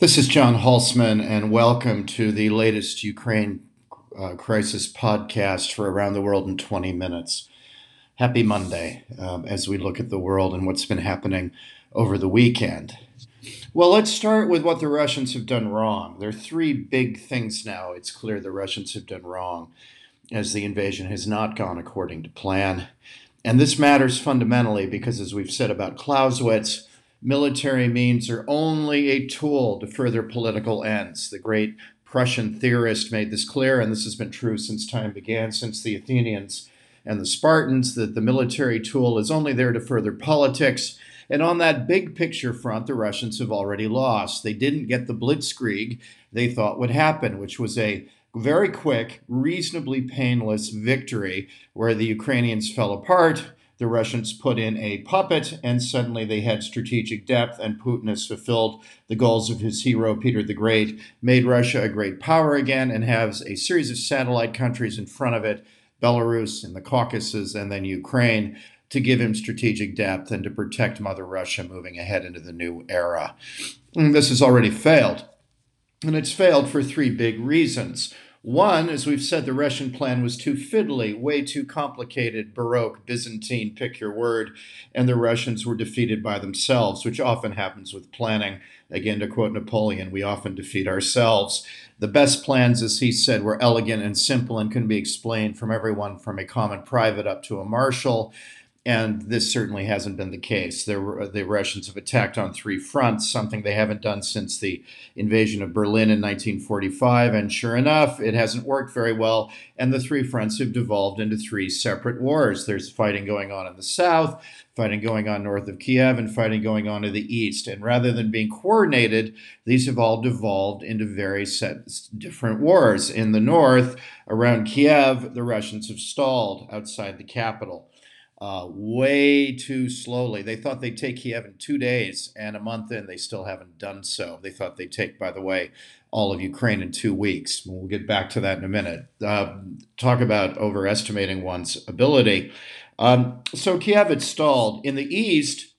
This is John Hulsman, and welcome to the latest Ukraine uh, crisis podcast for Around the World in 20 Minutes. Happy Monday um, as we look at the world and what's been happening over the weekend. Well, let's start with what the Russians have done wrong. There are three big things now. It's clear the Russians have done wrong as the invasion has not gone according to plan. And this matters fundamentally because, as we've said about Clausewitz, military means are only a tool to further political ends. The great Prussian theorist made this clear, and this has been true since time began, since the Athenians and the Spartans, that the military tool is only there to further politics. And on that big picture front, the Russians have already lost. They didn't get the blitzkrieg they thought would happen, which was a very quick, reasonably painless victory where the Ukrainians fell apart the Russians put in a puppet, and suddenly they had strategic depth, and Putin has fulfilled the goals of his hero, Peter the Great, made Russia a great power again, and has a series of satellite countries in front of it Belarus and the Caucasus, and then Ukraine to give him strategic depth and to protect Mother Russia moving ahead into the new era. And this has already failed. And it's failed for three big reasons. One, as we've said, the Russian plan was too fiddly, way too complicated, Baroque, Byzantine, pick your word, and the Russians were defeated by themselves, which often happens with planning. Again, to quote Napoleon, we often defeat ourselves. The best plans, as he said, were elegant and simple and can be explained from everyone from a common private up to a marshal and this certainly hasn't been the case. There, the Russians have attacked on three fronts, something they haven't done since the invasion of Berlin in 1945. And sure enough, it hasn't worked very well. And the three fronts have devolved into three separate wars. There's fighting going on in the south, fighting going on north of Kiev, and fighting going on to the east. And rather than being coordinated, these have all devolved into very different wars. In the north, around Kiev, the Russians have stalled outside the capital uh, way too slowly. They thought they'd take Kiev in two days, and a month in, they still haven't done so. They thought they'd take, by the way, all of Ukraine in two weeks. We'll get back to that in a minute. Uh, talk about overestimating one's ability. Um, so Kiev had stalled. In the east,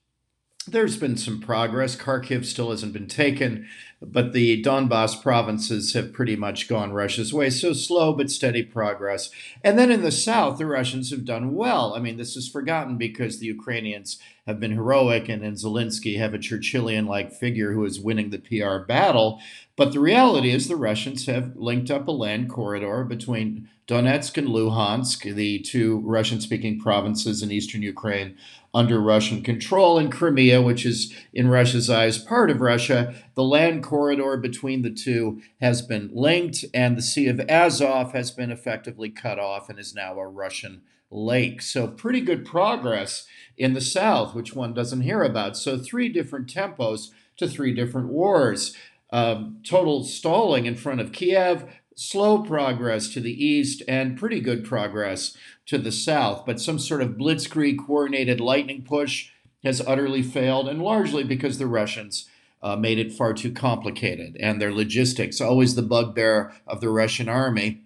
there's been some progress. Kharkiv still hasn't been taken, but the Donbass provinces have pretty much gone Russia's way. So slow but steady progress. And then in the south, the Russians have done well. I mean, this is forgotten because the Ukrainians have been heroic and in Zelensky have a Churchillian like figure who is winning the PR battle. But the reality is the Russians have linked up a land corridor between Donetsk and Luhansk, the two Russian speaking provinces in eastern Ukraine under Russian control, and Crimea, which is in Russia's eyes part of Russia. The land corridor between the two has been linked, and the Sea of Azov has been effectively cut off and is now a Russian lake. So, pretty good progress in the south, which one doesn't hear about. So, three different tempos to three different wars. Um, total stalling in front of Kiev, slow progress to the east, and pretty good progress to the south. But some sort of blitzkrieg coordinated lightning push has utterly failed, and largely because the Russians uh, made it far too complicated. And their logistics, always the bugbear of the Russian army,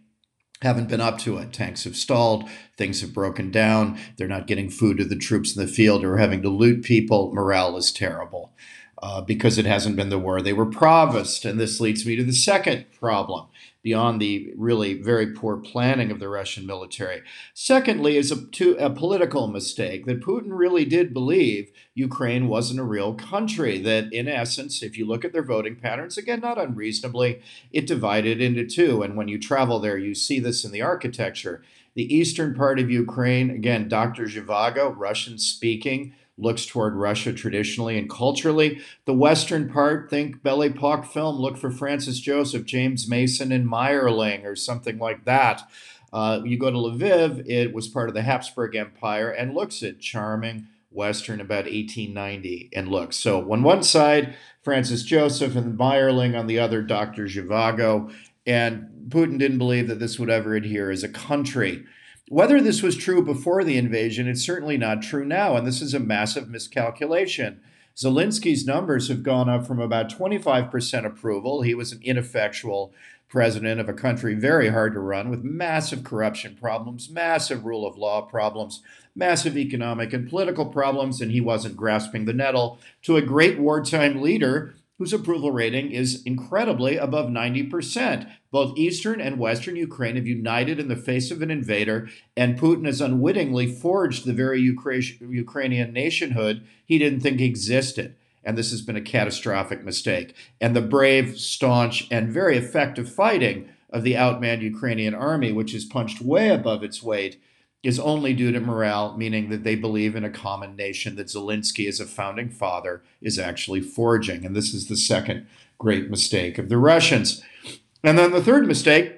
haven't been up to it. Tanks have stalled, things have broken down, they're not getting food to the troops in the field or having to loot people. Morale is terrible. Uh, because it hasn't been the war they were promised. And this leads me to the second problem beyond the really very poor planning of the Russian military. Secondly, is a, to, a political mistake that Putin really did believe Ukraine wasn't a real country. That in essence, if you look at their voting patterns, again, not unreasonably, it divided into two. And when you travel there, you see this in the architecture. The eastern part of Ukraine, again, Dr. Zhivago, Russian speaking, looks toward Russia traditionally and culturally. The western part, think Belle Epoque film, look for Francis Joseph, James Mason, and Mayerling, or something like that. Uh, you go to Lviv, it was part of the Habsburg Empire and looks at charming Western about 1890 and looks. So on one side, Francis Joseph and Mayerling, on the other, Dr. Zhivago. And Putin didn't believe that this would ever adhere as a country. Whether this was true before the invasion, it's certainly not true now, and this is a massive miscalculation. Zelensky's numbers have gone up from about 25% approval. He was an ineffectual president of a country very hard to run with massive corruption problems, massive rule of law problems, massive economic and political problems, and he wasn't grasping the nettle to a great wartime leader whose approval rating is incredibly above 90%. Both Eastern and Western Ukraine have united in the face of an invader, and Putin has unwittingly forged the very Ukrainian nationhood he didn't think existed. And this has been a catastrophic mistake. And the brave, staunch, and very effective fighting of the outmanned Ukrainian army, which is punched way above its weight, is only due to morale, meaning that they believe in a common nation that Zelensky, as a founding father, is actually forging. And this is the second great mistake of the Russians. And then the third mistake,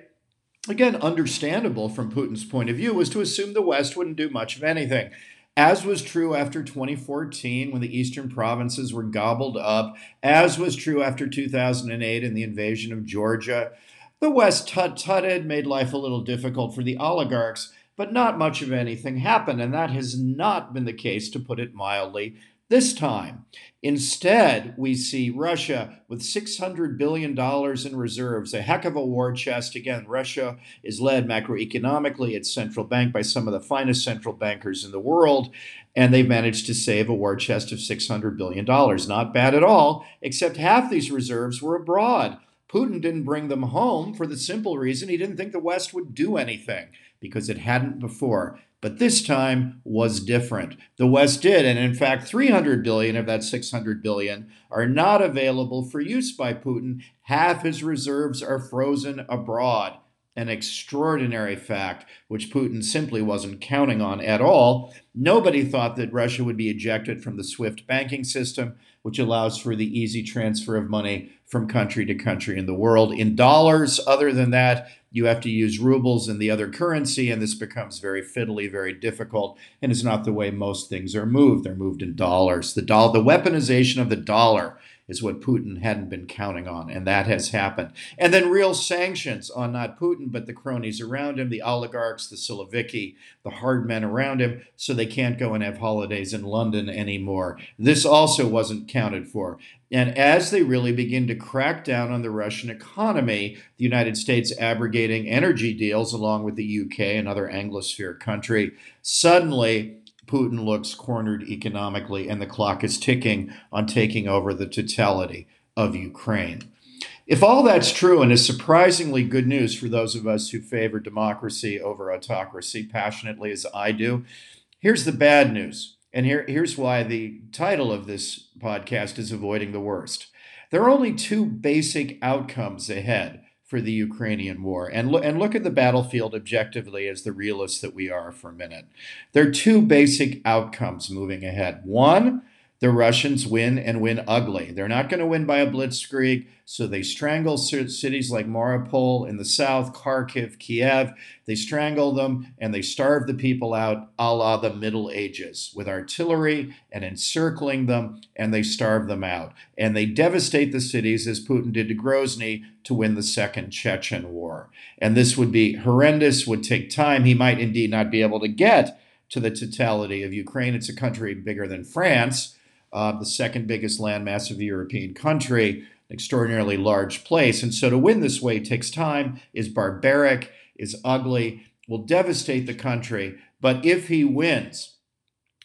again, understandable from Putin's point of view, was to assume the West wouldn't do much of anything. As was true after 2014 when the eastern provinces were gobbled up, as was true after 2008 in the invasion of Georgia. The West tut tutted, made life a little difficult for the oligarchs, but not much of anything happened, and that has not been the case, to put it mildly, this time. Instead, we see Russia with $600 billion in reserves, a heck of a war chest. Again, Russia is led macroeconomically, its central bank, by some of the finest central bankers in the world, and they've managed to save a war chest of $600 billion. Not bad at all, except half these reserves were abroad. Putin didn't bring them home for the simple reason he didn't think the West would do anything because it hadn't before. But this time was different. The West did, and in fact, 300 billion of that 600 billion are not available for use by Putin. Half his reserves are frozen abroad. An extraordinary fact, which Putin simply wasn't counting on at all. Nobody thought that Russia would be ejected from the SWIFT banking system, which allows for the easy transfer of money from country to country in the world in dollars. Other than that, you have to use rubles and the other currency, and this becomes very fiddly, very difficult, and it's not the way most things are moved. They're moved in dollars. The dollar, the weaponization of the dollar is what Putin hadn't been counting on, and that has happened. And then real sanctions on not Putin, but the cronies around him, the oligarchs, the Siloviki, the hard men around him, so they can't go and have holidays in London anymore. This also wasn't counted for. And as they really begin to crack down on the Russian economy, the United States abrogating energy deals along with the UK, another Anglosphere country, suddenly Putin looks cornered economically, and the clock is ticking on taking over the totality of Ukraine. If all that's true and is surprisingly good news for those of us who favor democracy over autocracy passionately as I do, here's the bad news. And here, here's why the title of this podcast is Avoiding the Worst. There are only two basic outcomes ahead for the Ukrainian war and look and look at the battlefield objectively as the realists that we are for a minute. There are two basic outcomes moving ahead. One, the Russians win and win ugly. They're not going to win by a blitzkrieg, so they strangle cities like Mariupol in the south, Kharkiv, Kiev. They strangle them and they starve the people out a la the Middle Ages with artillery and encircling them, and they starve them out. And they devastate the cities as Putin did to Grozny to win the Second Chechen War. And this would be horrendous, would take time. He might indeed not be able to get to the totality of Ukraine. It's a country bigger than France uh, the second biggest landmass of a European country, an extraordinarily large place. And so to win this way takes time, is barbaric, is ugly, will devastate the country. But if he wins,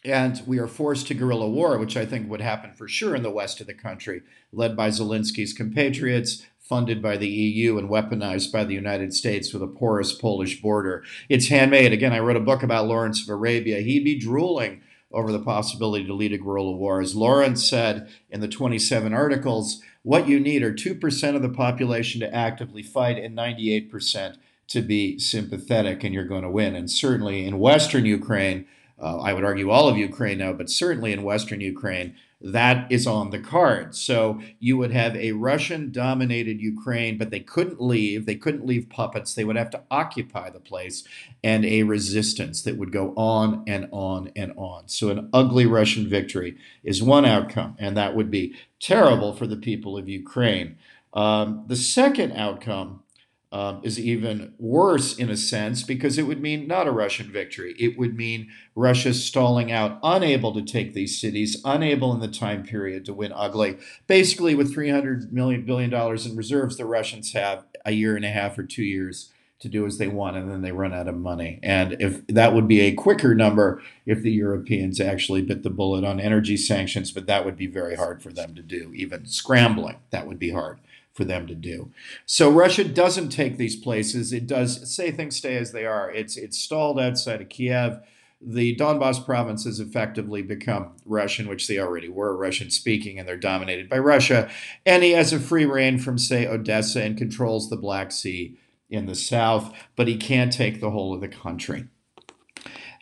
and we are forced to guerrilla war, which I think would happen for sure in the west of the country, led by Zelensky's compatriots, funded by the EU and weaponized by the United States with a porous Polish border. It's handmade. Again, I wrote a book about Lawrence of Arabia. He'd be drooling over the possibility to lead a guerrilla war. As Lawrence said in the 27 articles, what you need are 2% of the population to actively fight and 98% to be sympathetic, and you're going to win. And certainly in Western Ukraine, uh, I would argue all of Ukraine now, but certainly in Western Ukraine, that is on the card. So you would have a Russian dominated Ukraine, but they couldn't leave. They couldn't leave puppets. They would have to occupy the place and a resistance that would go on and on and on. So an ugly Russian victory is one outcome, and that would be terrible for the people of Ukraine. Um, the second outcome um, is even worse in a sense because it would mean not a Russian victory. It would mean Russia stalling out, unable to take these cities, unable in the time period to win ugly. Basically, with $300 million billion in reserves, the Russians have a year and a half or two years to do as they want, and then they run out of money. And if that would be a quicker number if the Europeans actually bit the bullet on energy sanctions, but that would be very hard for them to do. Even scrambling, that would be hard for them to do. So Russia doesn't take these places. It does say things stay as they are. It's it's stalled outside of Kiev. The Donbass provinces effectively become Russian, which they already were Russian speaking, and they're dominated by Russia. And he has a free reign from, say, Odessa and controls the Black Sea in the south, but he can't take the whole of the country.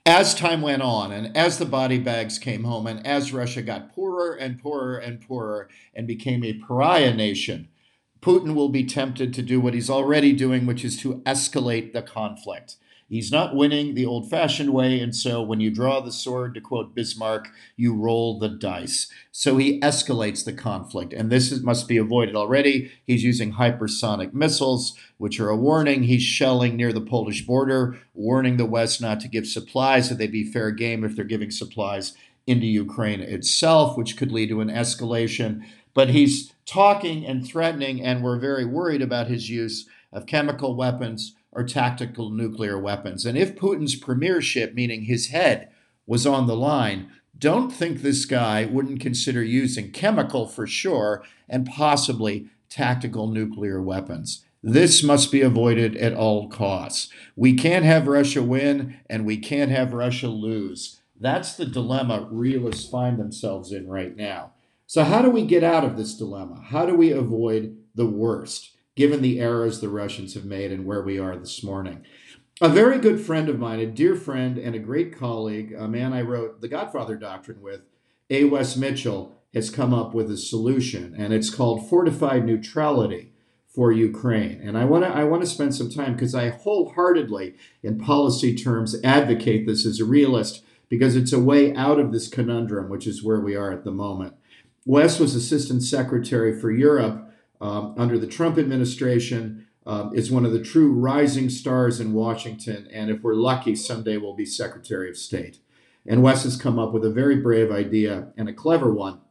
As time went on, and as the body bags came home, and as Russia got poorer and poorer and poorer and became a pariah nation, Putin will be tempted to do what he's already doing, which is to escalate the conflict. He's not winning the old fashioned way, and so when you draw the sword, to quote Bismarck, you roll the dice. So he escalates the conflict, and this is, must be avoided already. He's using hypersonic missiles, which are a warning. He's shelling near the Polish border, warning the West not to give supplies, that they'd be fair game if they're giving supplies into Ukraine itself, which could lead to an escalation. But he's talking and threatening, and we're very worried about his use of chemical weapons or tactical nuclear weapons. And if Putin's premiership, meaning his head, was on the line, don't think this guy wouldn't consider using chemical for sure and possibly tactical nuclear weapons. This must be avoided at all costs. We can't have Russia win and we can't have Russia lose. That's the dilemma realists find themselves in right now. So, how do we get out of this dilemma? How do we avoid the worst? given the errors the Russians have made and where we are this morning. A very good friend of mine, a dear friend and a great colleague, a man I wrote The Godfather Doctrine with, A. Wess Mitchell, has come up with a solution, and it's called fortified neutrality for Ukraine. And I want to I want to spend some time because I wholeheartedly, in policy terms, advocate this as a realist because it's a way out of this conundrum, which is where we are at the moment. Wess was Assistant Secretary for Europe um, under the Trump administration, um, is one of the true rising stars in Washington. And if we're lucky, someday will be Secretary of State. And Wess has come up with a very brave idea and a clever one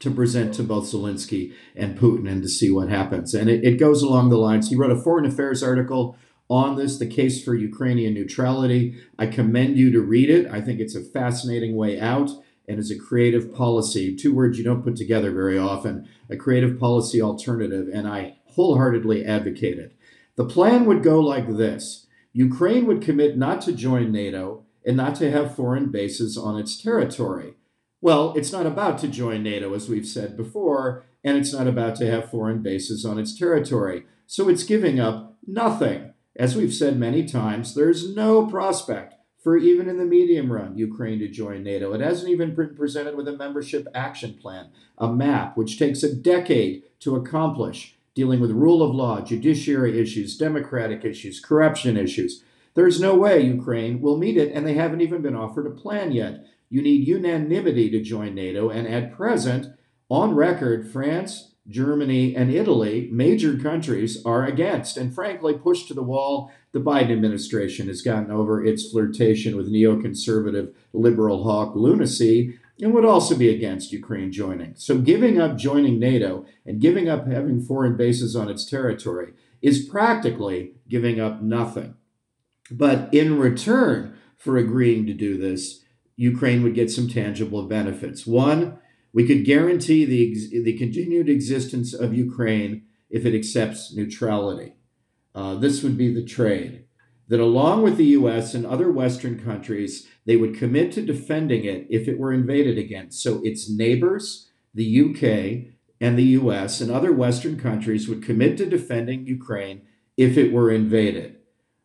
to present to both Zelensky and Putin and to see what happens. And it, it goes along the lines. He wrote a foreign affairs article on this, the case for Ukrainian neutrality. I commend you to read it. I think it's a fascinating way out and is a creative policy, two words you don't put together very often, a creative policy alternative, and I wholeheartedly advocate it. The plan would go like this Ukraine would commit not to join NATO and not to have foreign bases on its territory. Well, it's not about to join NATO, as we've said before, and it's not about to have foreign bases on its territory. So it's giving up nothing. As we've said many times, there's no prospect for even in the medium run, Ukraine to join NATO. It hasn't even been presented with a membership action plan, a map, which takes a decade to accomplish, dealing with rule of law, judiciary issues, democratic issues, corruption issues. There's no way Ukraine will meet it, and they haven't even been offered a plan yet. You need unanimity to join NATO, and at present, on record, France, Germany, and Italy, major countries, are against and frankly pushed to the wall. The Biden administration has gotten over its flirtation with neoconservative liberal hawk lunacy and would also be against Ukraine joining. So, giving up joining NATO and giving up having foreign bases on its territory is practically giving up nothing. But in return for agreeing to do this, Ukraine would get some tangible benefits. One, we could guarantee the, the continued existence of Ukraine if it accepts neutrality. Uh, this would be the trade. That along with the US and other Western countries, they would commit to defending it if it were invaded again. So its neighbors, the UK and the US and other Western countries would commit to defending Ukraine if it were invaded.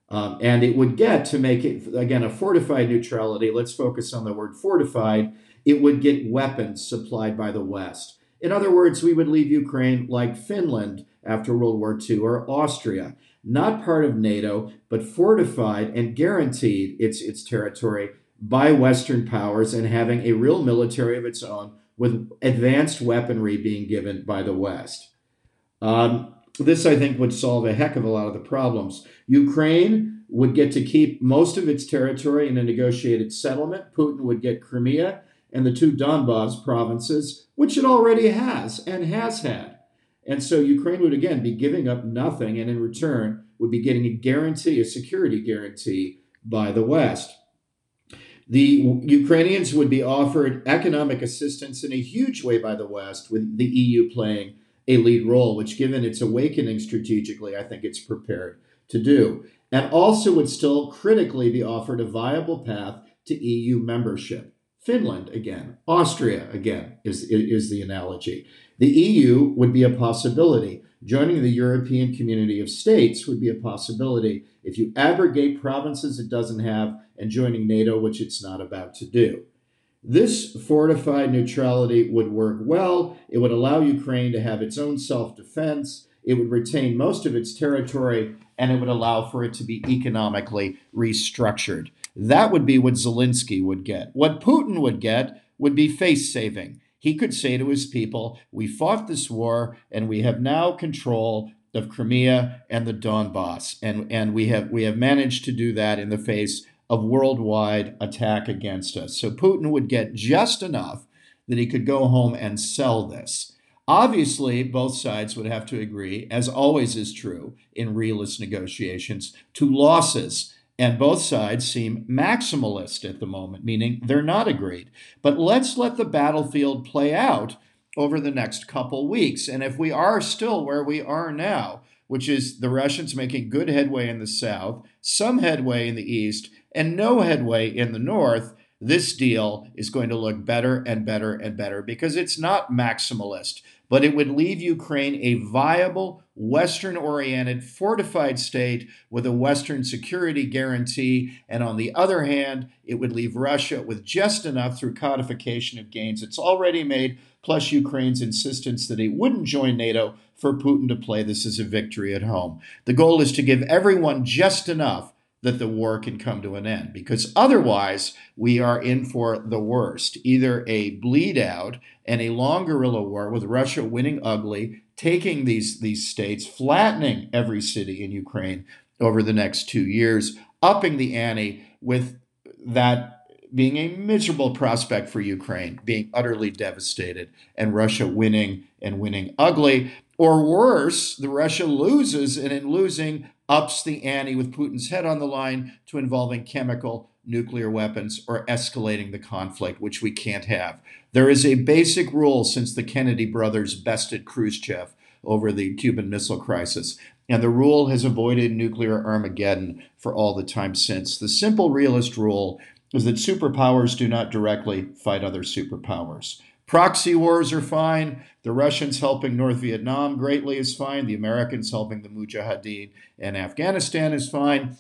Um, and it would get to make it, again, a fortified neutrality. Let's focus on the word fortified it would get weapons supplied by the West. In other words, we would leave Ukraine like Finland after World War II or Austria, not part of NATO, but fortified and guaranteed its, its territory by Western powers and having a real military of its own with advanced weaponry being given by the West. Um, this, I think, would solve a heck of a lot of the problems. Ukraine would get to keep most of its territory in a negotiated settlement. Putin would get Crimea and the two Donbas provinces, which it already has and has had. And so Ukraine would again be giving up nothing, and in return would be getting a guarantee, a security guarantee by the West. The Ukrainians would be offered economic assistance in a huge way by the West, with the EU playing a lead role, which, given its awakening strategically, I think it's prepared to do. And also would still critically be offered a viable path to EU membership. Finland again, Austria again is, is the analogy. The EU would be a possibility. Joining the European community of states would be a possibility if you abrogate provinces it doesn't have and joining NATO, which it's not about to do. This fortified neutrality would work well. It would allow Ukraine to have its own self defense. It would retain most of its territory and it would allow for it to be economically restructured. That would be what Zelensky would get. What Putin would get would be face saving. He could say to his people, We fought this war and we have now control of Crimea and the Donbass. And, and we, have, we have managed to do that in the face of worldwide attack against us. So Putin would get just enough that he could go home and sell this. Obviously, both sides would have to agree, as always is true in realist negotiations, to losses and both sides seem maximalist at the moment, meaning they're not agreed. But let's let the battlefield play out over the next couple weeks. And if we are still where we are now, which is the Russians making good headway in the south, some headway in the east, and no headway in the north, this deal is going to look better and better and better because it's not maximalist, but it would leave Ukraine a viable, Western oriented, fortified state with a Western security guarantee. And on the other hand, it would leave Russia with just enough through codification of gains it's already made, plus Ukraine's insistence that it wouldn't join NATO for Putin to play this as a victory at home. The goal is to give everyone just enough that the war can come to an end because otherwise we are in for the worst. Either a bleed out and a long guerrilla war with Russia winning ugly taking these these states flattening every city in Ukraine over the next 2 years upping the ante with that being a miserable prospect for Ukraine being utterly devastated and Russia winning and winning ugly. Or worse the Russia loses and in losing ups the ante with Putin's head on the line to involving chemical, nuclear weapons, or escalating the conflict, which we can't have. There is a basic rule since the Kennedy brothers bested Khrushchev over the Cuban Missile Crisis, and the rule has avoided nuclear Armageddon for all the time since. The simple realist rule is that superpowers do not directly fight other superpowers. Proxy wars are fine. The Russians helping North Vietnam greatly is fine. The Americans helping the Mujahideen in Afghanistan is fine.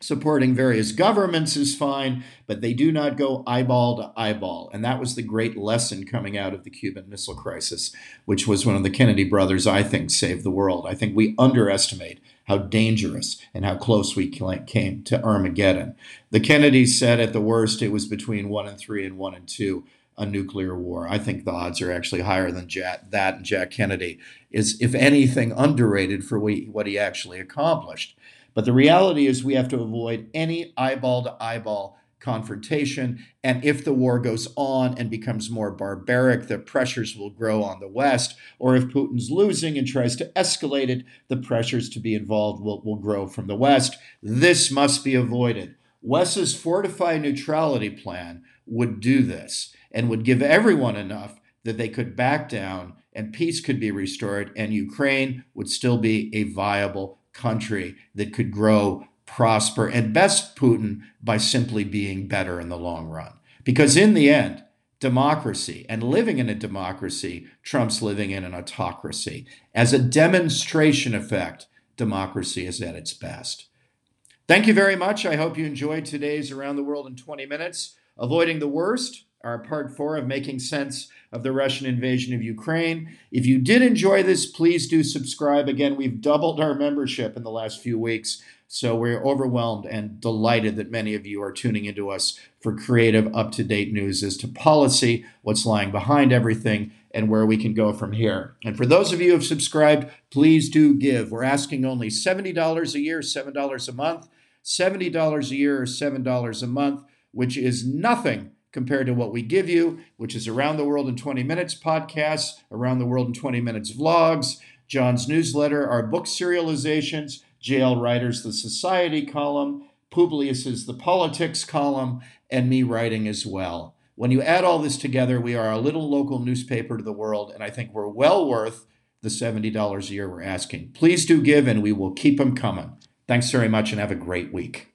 Supporting various governments is fine, but they do not go eyeball to eyeball. And that was the great lesson coming out of the Cuban Missile Crisis, which was one of the Kennedy brothers, I think, saved the world. I think we underestimate how dangerous and how close we came to Armageddon. The Kennedys said at the worst it was between one and three and one and two a nuclear war. I think the odds are actually higher than Jack, that and Jack Kennedy is, if anything, underrated for what he actually accomplished. But the reality is, we have to avoid any eyeball to eyeball confrontation. And if the war goes on and becomes more barbaric, the pressures will grow on the West. Or if Putin's losing and tries to escalate it, the pressures to be involved will, will grow from the West. This must be avoided. Wess's fortified neutrality plan would do this and would give everyone enough that they could back down and peace could be restored and Ukraine would still be a viable country that could grow, prosper, and best Putin by simply being better in the long run. Because in the end, democracy and living in a democracy trumps living in an autocracy. As a demonstration effect, democracy is at its best. Thank you very much. I hope you enjoyed today's Around the World in 20 Minutes. Avoiding the worst, our part four of making sense of the Russian invasion of Ukraine. If you did enjoy this, please do subscribe. Again, we've doubled our membership in the last few weeks. So we're overwhelmed and delighted that many of you are tuning into us for creative, up to date news as to policy, what's lying behind everything, and where we can go from here. And for those of you who have subscribed, please do give. We're asking only $70 a year, $7 a month, $70 a year, or $7 a month, which is nothing compared to what we give you, which is Around the World in 20 Minutes podcasts, Around the World in 20 Minutes vlogs, John's newsletter, our book serializations, JL Writers, the Society column, Publius is the Politics column, and me writing as well. When you add all this together, we are a little local newspaper to the world, and I think we're well worth the $70 a year we're asking. Please do give, and we will keep them coming. Thanks very much, and have a great week.